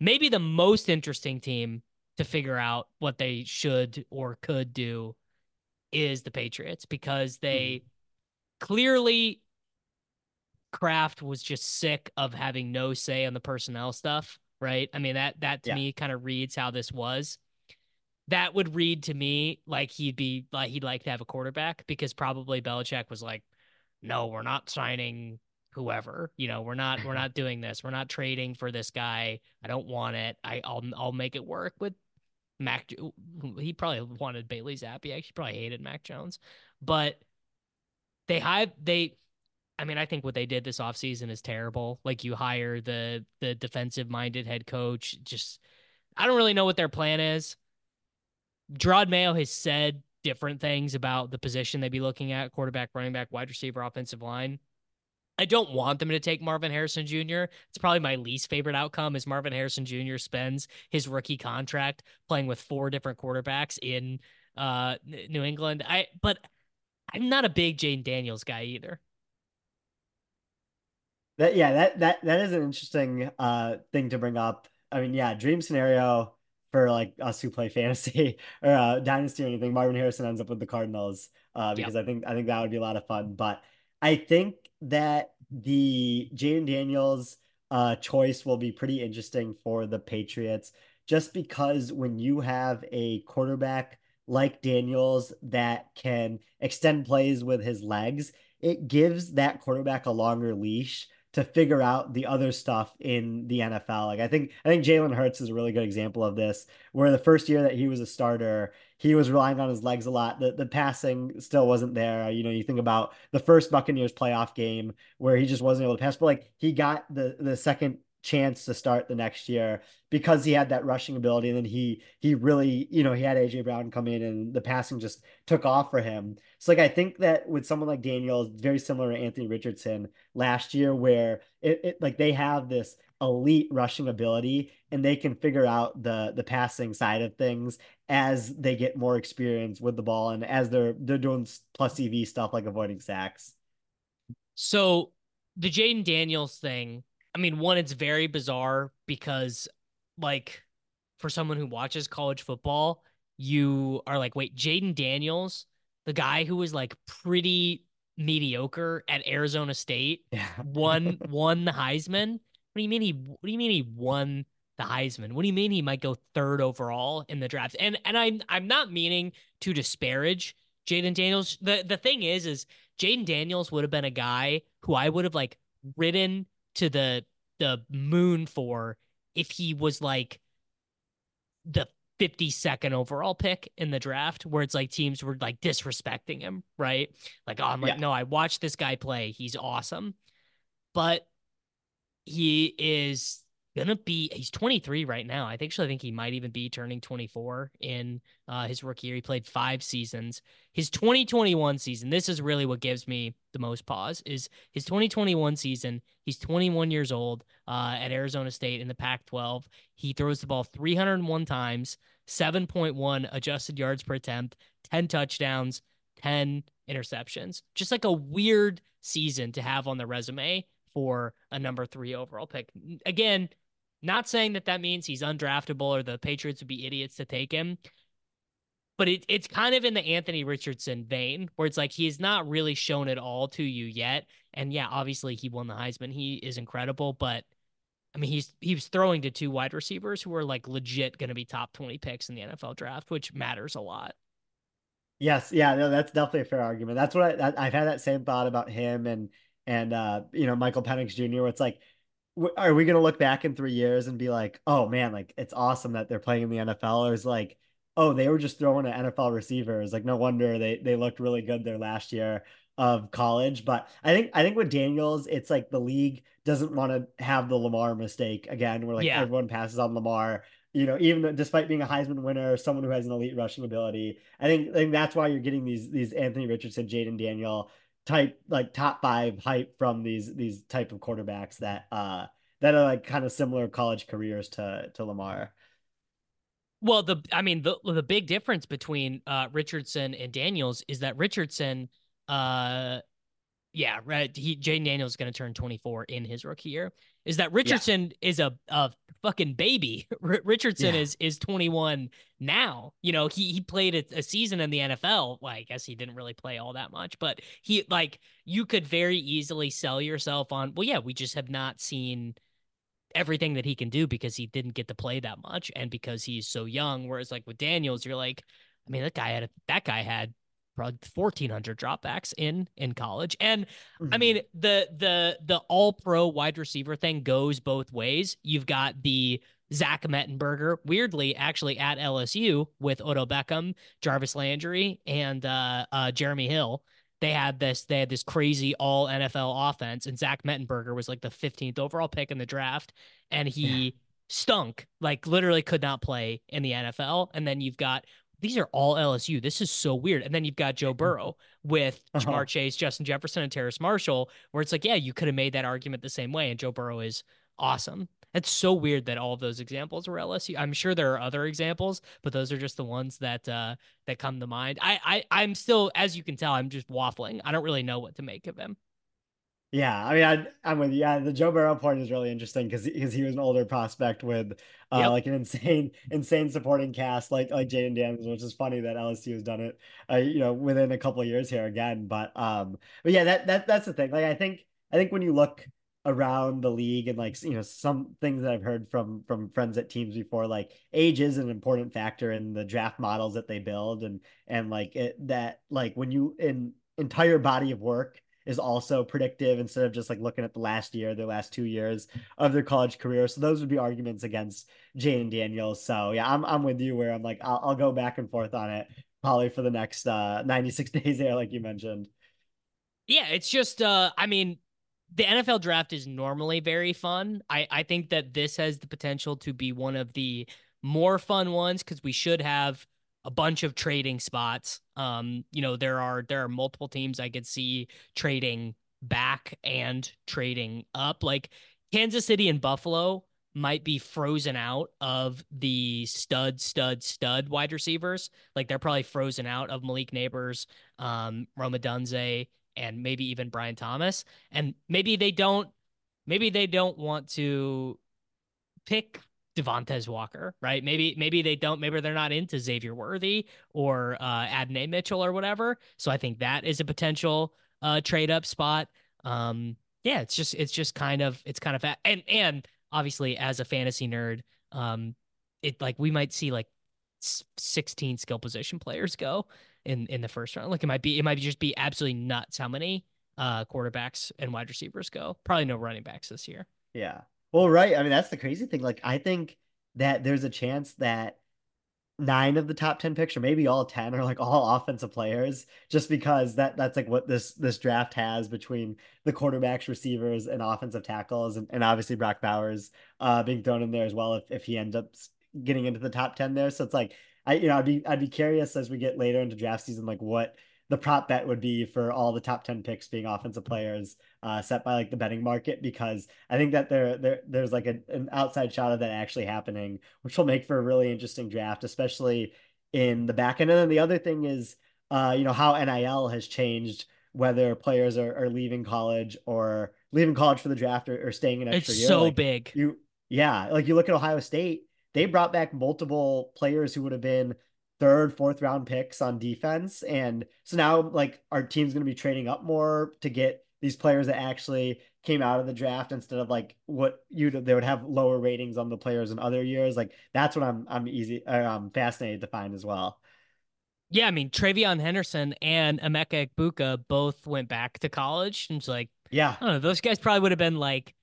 maybe the most interesting team to figure out what they should or could do is the Patriots because they mm-hmm. clearly Kraft was just sick of having no say on the personnel stuff, right? I mean that that to yeah. me kind of reads how this was. That would read to me like he'd be like he'd like to have a quarterback because probably Belichick was like, no, we're not signing whoever you know we're not we're mm-hmm. not doing this we're not trading for this guy i don't want it i i'll i'll make it work with mac he probably wanted bailey zappe he probably hated mac jones but they have they i mean i think what they did this offseason is terrible like you hire the the defensive minded head coach just i don't really know what their plan is Jerod Mayo has said different things about the position they'd be looking at quarterback, running back, wide receiver, offensive line. I don't want them to take Marvin Harrison Jr. It's probably my least favorite outcome is Marvin Harrison Jr. spends his rookie contract playing with four different quarterbacks in uh, New England. I but I'm not a big Jayden Daniels guy either. That yeah, that that that is an interesting uh thing to bring up. I mean, yeah, dream scenario for like us who play fantasy or uh, dynasty or anything. Marvin Harrison ends up with the Cardinals uh, because yep. I think I think that would be a lot of fun. But I think that the Jayden Daniels uh, choice will be pretty interesting for the Patriots, just because when you have a quarterback like Daniels that can extend plays with his legs, it gives that quarterback a longer leash to figure out the other stuff in the NFL. Like I think I think Jalen Hurts is a really good example of this, where the first year that he was a starter, he was relying on his legs a lot. The the passing still wasn't there. You know, you think about the first Buccaneers playoff game where he just wasn't able to pass, but like he got the the second chance to start the next year because he had that rushing ability and then he he really you know he had AJ Brown come in and the passing just took off for him. So like I think that with someone like Daniel very similar to Anthony Richardson last year where it, it like they have this elite rushing ability and they can figure out the the passing side of things as they get more experience with the ball and as they're they're doing plus EV stuff like avoiding sacks. So the Jayden Daniels thing I mean, one, it's very bizarre because, like, for someone who watches college football, you are like, wait, Jayden Daniels, the guy who was like pretty mediocre at Arizona State, yeah. won won the Heisman. What do you mean he? What do you mean he won the Heisman? What do you mean he might go third overall in the draft? And and I'm I'm not meaning to disparage Jayden Daniels. The the thing is, is Jayden Daniels would have been a guy who I would have like ridden to the the moon for if he was like the 52nd overall pick in the draft where it's like teams were like disrespecting him, right? Like, oh, I'm like, yeah. no, I watched this guy play. He's awesome. But he is gonna be he's 23 right now. I think. actually think he might even be turning 24 in uh, his rookie year. He played five seasons. His 2021 season, this is really what gives me the most pause, is his 2021 season. He's 21 years old uh, at Arizona State in the Pac-12. He throws the ball 301 times, 7.1 adjusted yards per attempt, 10 touchdowns, 10 interceptions. Just like a weird season to have on the resume for a number three overall pick. Again, not saying that that means he's undraftable or the Patriots would be idiots to take him, but it, it's kind of in the Anthony Richardson vein where it's like he's not really shown it all to you yet. And yeah, obviously he won the Heisman. He is incredible, but I mean, he's he was throwing to two wide receivers who are like legit going to be top 20 picks in the NFL draft, which matters a lot. Yes, yeah, no, that's definitely a fair argument. That's what I, I've had that same thought about him and and uh, you know Michael Penix Jr. Where it's like are we going to look back in three years and be like, oh man, like it's awesome that they're playing in the NFL? Or is like, oh, they were just throwing at NFL receivers. Like, no wonder they they looked really good there last year of college. But I think I think with Daniels, it's like the league doesn't want to have the Lamar mistake again, where like yeah. everyone passes on Lamar. You know, even despite being a Heisman winner, someone who has an elite rushing ability, I think I think that's why you're getting these these Anthony Richardson, Jayden Daniel type like top five hype from these these type of quarterbacks that uh that are like kind of similar college careers to to Lamar. Well, the I mean the the big difference between uh Richardson and Daniels is that Richardson uh yeah, right. He Jayden Daniels is going to turn 24 in his rookie year. Is that Richardson yeah. is a a fucking baby. R- Richardson yeah. is is 21 now. You know, he he played a, a, season in the NFL. Well, I guess he didn't really play all that much, but he like you could very easily sell yourself on. Well, yeah, we just have not seen everything that he can do because he didn't get to play that much and because he's so young. Whereas like with Daniels, you're like, I mean, that guy had a, that guy had probably 1400 dropbacks in in college. And mm-hmm. i mean the the the all pro wide receiver thing goes both ways. You've got the zach mettenberger weirdly actually at lsu with Odell beckham jarvis landry and uh, uh, jeremy hill. They had this they had this crazy all nfl offense and zach mettenberger was like the 15th overall pick in the draft and he yeah. stunk. Like literally could not play in the nfl and then you've got these are all LSU. This is so weird. And then you've got Joe mm-hmm. Burrow with uh-huh. Ja'Marr Chase, Justin Jefferson, and Terrace Marshall, where it's like, yeah, you could have made that argument the same way, and Joe Burrow is awesome. That's so weird that all of those examples were LSU. I'm sure there are other examples, but those are just the ones that uh that come to mind. I I I'm still, as you can tell, I'm just waffling. I don't really know what to make of him. Yeah, I mean, I, I'm with you. Yeah, the Joe Burrow point is really interesting because because he was an older prospect with uh, yep. like an insane insane supporting cast like like Jayden Daniels, which is funny that LSU has done it, uh, you know, within a couple years here again. But um, but yeah, that that that's the thing. Like, I think I think when you look around the league and like you know some things that I've heard from from friends at teams before like age is an important factor in the draft models that they build and and like it that like when you in entire body of work is also predictive instead of just like looking at the last year, the last two years of their college career. So those would be arguments against Jayden Daniels. So yeah, I'm I'm with you where I'm like I'll, I'll go back and forth on it probably for the next uh 96 days there, like you mentioned. Yeah, it's just uh I mean the NFL draft is normally very fun. I I think that this has the potential to be one of the more fun ones because we should have a bunch of trading spots. Um, you know, there are there are multiple teams I could see trading back and trading up. Like Kansas City and Buffalo might be frozen out of the stud, stud, stud wide receivers. Like they're probably frozen out of Malik Nabers, um, Rome Odunze, and maybe even Brian Thomas. And maybe they don't, maybe they don't want to pick Devontez Walker, right? Maybe maybe they don't. Maybe they're not into Xavier Worthy or uh, Adonai Mitchell or whatever. So I think that is a potential uh, trade up spot. Um, yeah, it's just it's just kind of it's kind of fa- and and obviously as a fantasy nerd, um, it like we might see like 16 skill position players go in in the first round. Like it might be it might just be absolutely nuts how many uh quarterbacks and wide receivers go. Probably no running backs this year. Yeah. Well, right. I mean, that's the crazy thing. Like, I think that there's a chance that nine of the top 10 picks or maybe all 10 are like all offensive players just because that that's like what this this draft has between the quarterbacks receivers and offensive tackles and, and obviously brock bowers uh being thrown in there as well if, if he ends up getting into the top 10 there so it's like i you know i'd be i'd be curious as we get later into draft season like what the prop bet would be for all the top 10 picks being offensive players uh, set by like the betting market because I think that there, there there's like a, an outside shot of that actually happening, which will make for a really interesting draft, especially in the back end. And then the other thing is, uh, you know, how NIL has changed whether players are, are leaving college or leaving college for the draft or, or staying an extra it's year. so like big. You, yeah, like you look at Ohio State, they brought back multiple players who would have been third, fourth round picks on defense. And so now like our team's going to be trading up more to get these players that actually came out of the draft instead of like what you they would have lower ratings on the players in other years. Like that's what I'm I'm easy I'm um, fascinated to find as well. Yeah, I mean TreVeyon Henderson and Emeka Egbuka both went back to college. And it's like, yeah, I don't know, those guys probably would have been like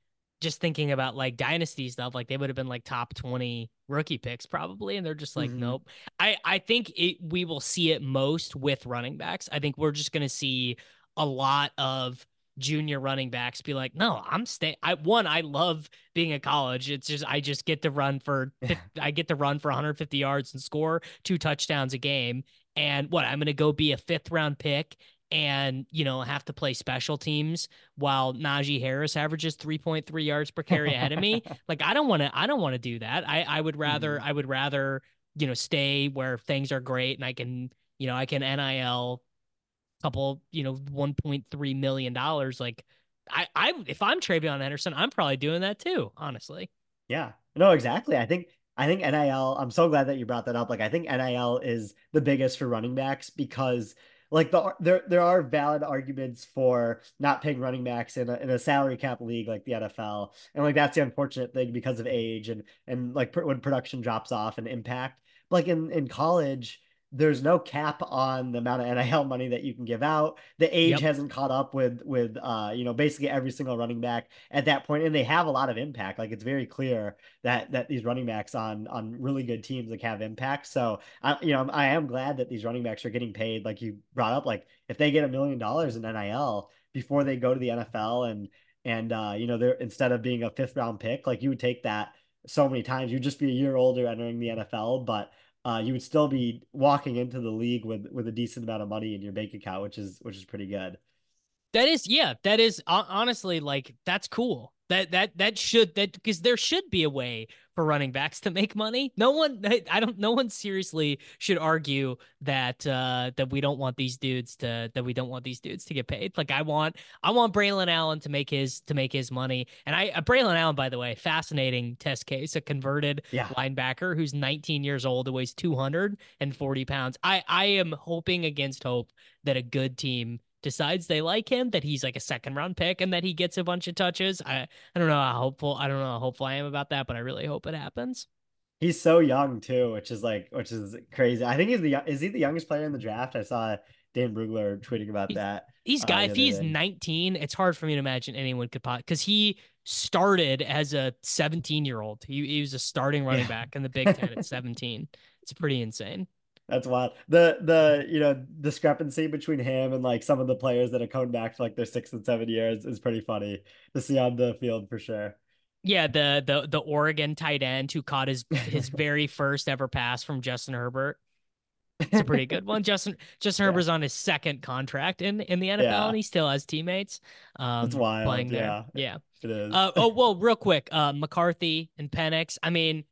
just thinking about like dynasty stuff, like they would have been like top 20 rookie picks probably. And they're just like, mm-hmm. nope. I, I think it we will see it most with running backs. I think we're just gonna see a lot of junior running backs be like, no, I'm staying. I one, I love being at college. It's just I just get to run for I get to run for 150 yards and score two touchdowns a game. And what I'm gonna go be a fifth round pick and you know have to play special teams while Najee Harris averages 3.3 yards per carry ahead of me. Like I don't want to I don't want to do that. I I would rather mm. I would rather you know stay where things are great and I can you know I can NIL a couple you know 1.3 million dollars like I I if I'm TreVeyon Henderson I'm probably doing that too honestly. Yeah. No, exactly. I think I think NIL, I'm so glad that you brought that up. Like, I think NIL is the biggest for running backs because like the there there are valid arguments for not paying running backs in a, in a salary cap league like the NFL, and like that's the unfortunate thing because of age and and like pr- when production drops off and impact. But, like in in college, there's no cap on the amount of NIL money that you can give out. The age yep. hasn't caught up with with uh you know basically every single running back at that point, and they have a lot of impact. Like it's very clear that that these running backs on on really good teams like have impact. So I you know I am glad that these running backs are getting paid. Like you brought up, like if they get a million dollars in NIL before they go to the NFL and and uh you know they're instead of being a fifth round pick, like you would take that so many times. You'd just be a year older entering the NFL, but uh, you would still be walking into the league with with a decent amount of money in your bank account, which is which is pretty good. That is, yeah, that is honestly like that's cool. That that that should that because there should be a way for running backs to make money. No one I don't no one seriously should argue that uh that we don't want these dudes to that we don't want these dudes to get paid. Like I want I want Braelon Allen to make his to make his money. And I uh, Braelon Allen by the way, fascinating test case, a converted Yeah. linebacker who's 19 years old, who weighs 240 pounds. I I am hoping against hope that a good team decides they like him, that he's like a second round pick and that he gets a bunch of touches. I I don't know how hopeful I don't know how hopeful I am about that, but I really hope it happens. He's so young too, which is like which is crazy. I think he's the is he the youngest player in the draft? I saw Dane Brugler tweeting about He's- that. He's uh, guy if he's day. 19, it's hard for me to imagine anyone could pot because he started as a 17 year old. He, he was a starting running Yeah. back in the Big Ten at 17. It's pretty insane. That's wild. The the you know discrepancy between him and like some of the players that have come back for like their six and seven years is pretty funny to see on the field for sure. Yeah, the the the Oregon tight end who caught his his very first ever pass from Justin Herbert. It's a pretty good one. Justin Justin Yeah. Herbert's on his second contract in in the NFL, Yeah. and he still has teammates. Um, That's wild, Playing there. yeah. yeah. It is. Uh, oh, well, real quick, uh, McCarthy and Penix. I mean,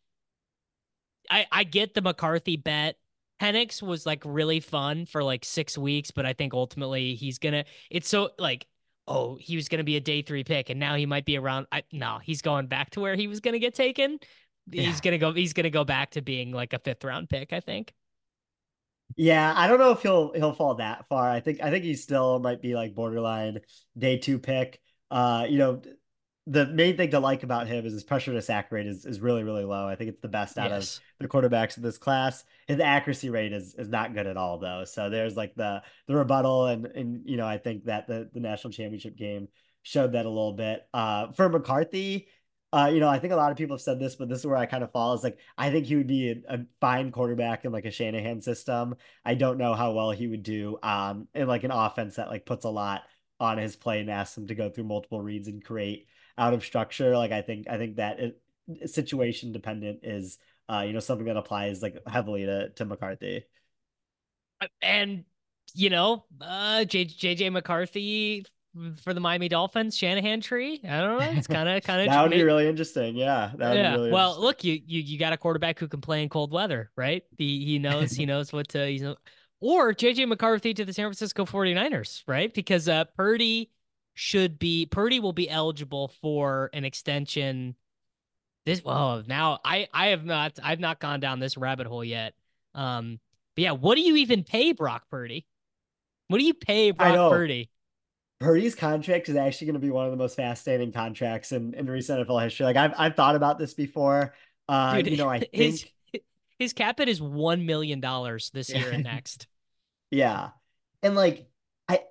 I I get the McCarthy bet. Penix was like really fun for like six weeks, but I think ultimately he's gonna. It's so like, oh, he was gonna be a day three pick, and now he might be around. I, no, he's going back to where he was gonna get taken. Yeah. He's gonna go. He's gonna go back to being like a fifth round pick. I think. Yeah, I don't know if he'll he'll fall that far. I think I think he still might be like borderline day two pick. Uh, you know, the main thing to like about him is his pressure to sack rate is, is really, really low. I think it's the best out Yes. of the quarterbacks in this class. His accuracy rate is is not good at all though. So there's like the the rebuttal and and you know, I think that the the national championship game showed that a little bit. Uh for McCarthy, uh, you know, I think a lot of people have said this, but this is where I kind of fall. Is like I think he would be a, a fine quarterback in like a Shanahan system. I don't know how well he would do um in like an offense that like puts a lot on his play and asks him to go through multiple reads and create out of structure. Like I think I think that it, situation dependent is uh you know something that applies like heavily to to McCarthy. and you know, uh, J- JJ McCarthy for the Miami Dolphins, Shanahan tree. I don't know. It's kind of kind of That would be really interesting. Yeah, that would yeah. be really well, look, you you you got a quarterback who can play in cold weather, right? He he knows he knows what to he's or JJ McCarthy to the San Francisco 49ers, right? Because uh Purdy should be Purdy will be eligible for an extension this well now I I have not I've not gone down this rabbit hole yet. Um but yeah, what do you even pay Brock Purdy? What do you pay Brock. Purdy? Purdy's contract is actually going to be one of the most fascinating contracts in, in recent NFL history. Like I've I've thought about this before. Uh, Dude, you know, I his think his cap hit is one million dollars this year and next. Yeah. And like I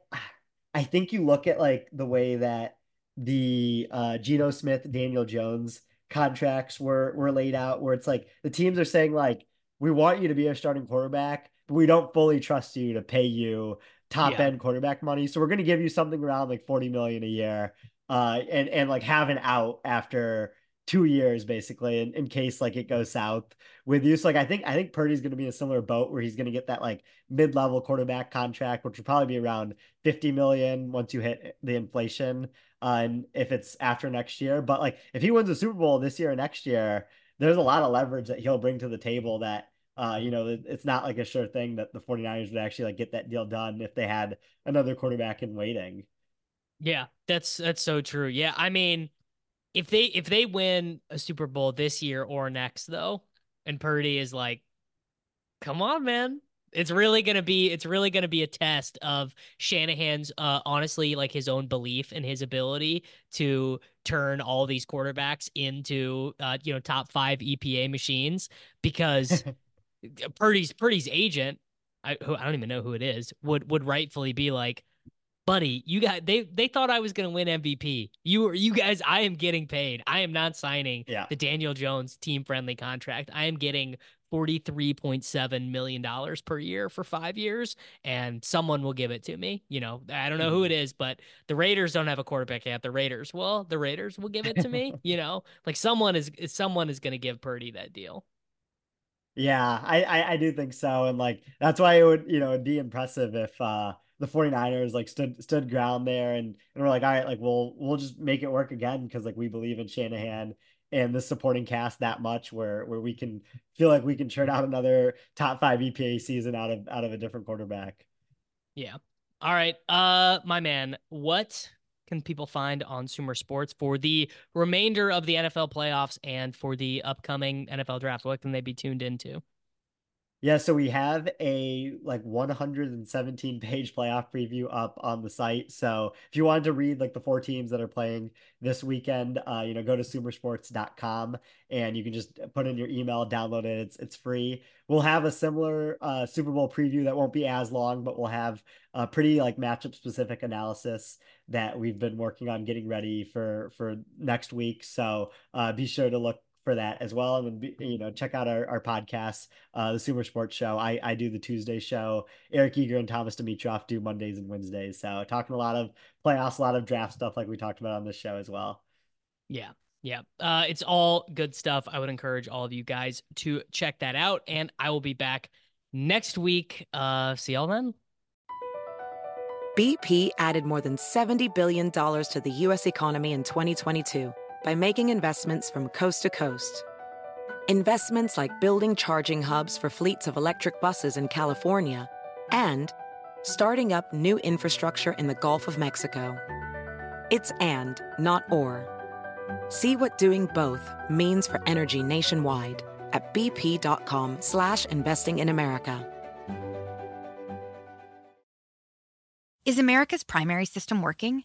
I think you look at like the way that the uh Geno Smith, Daniel Jones contracts were were laid out where it's like the teams are saying like we want you to be a starting quarterback, but we don't fully trust you to pay you top Yeah. end quarterback money. So we're going to give you something around like 40 million a year uh and and like have an out after two years basically in, in case like it goes south with you. So like I think I think Purdy's going to be in a similar boat where he's going to get that like mid-level quarterback contract, which would probably be around 50 million once you hit the inflation. Uh, and if it's after next year, but like if he wins the Super Bowl this year or next year, there's a lot of leverage that he'll bring to the table that uh, you know, it's not like a sure thing that the 49ers would actually like get that deal done if they had another quarterback in waiting. Yeah, that's that's so true. Yeah, I mean, if they if they win a Super Bowl this year or next though, and Purdy is like, come on, man. It's really gonna be it's really gonna be a test of Shanahan's uh honestly like his own belief in his ability to turn all these quarterbacks into uh you know top five EPA machines because Purdy's Purdy's agent, I who I don't even know who it is, would would rightfully be like, buddy, you got they they thought I was gonna win MVP. You were you guys, I am getting paid. I am not signing Yeah. the Daniel Jones team friendly contract. I am getting $43.7 million per year for five years, and someone will give it to me. You know, I don't know who it is, but the Raiders don't have a quarterback yet. The Raiders, well, the Raiders will give it to me. You know, like someone is someone is going to give Purdy that deal. Yeah, I, I I do think so, and like that's why it would you know it'd be impressive if uh the 49ers like stood stood ground there and, and we're like, all right, like we'll we'll just make it work again because like we believe in Shanahan and the supporting cast that much where where we can feel like we can churn out another top five EPA season out of out of a different quarterback. Yeah. All right. Uh my man, what can people find on Sumer Sports for the remainder of the NFL playoffs and for the upcoming NFL draft? What can they be tuned into? Yeah, so we have a like 117 page playoff preview up on the site. So if you wanted to read like the four teams that are playing this weekend, uh, you know, go to sumersports.com and you can just put in your email, download it. It's it's free. We'll have a similar uh, Super Bowl preview that won't be as long, but we'll have a pretty like matchup specific analysis that we've been working on getting ready for for next week. So uh, be sure to look for that as well. And then, you know, check out our, our podcast, uh, the Sumer Sports Show. I, I do the Tuesday show. Eric Eager and Thomas Dimitroff do Mondays and Wednesdays. So talking a lot of playoffs, a lot of draft stuff like we talked about on this show as well. Yeah. Yeah. Uh, it's all good stuff. I would encourage all of you guys to check that out. And I will be back next week. Uh, see y'all then. BP added more than $70 billion to the U.S. economy in 2022 by making investments from coast to coast. Investments like building charging hubs for fleets of electric buses in California and starting up new infrastructure in the Gulf of Mexico. It's and, not or. See what doing both means for energy nationwide at bp.com slash investing in America. Is America's primary system working?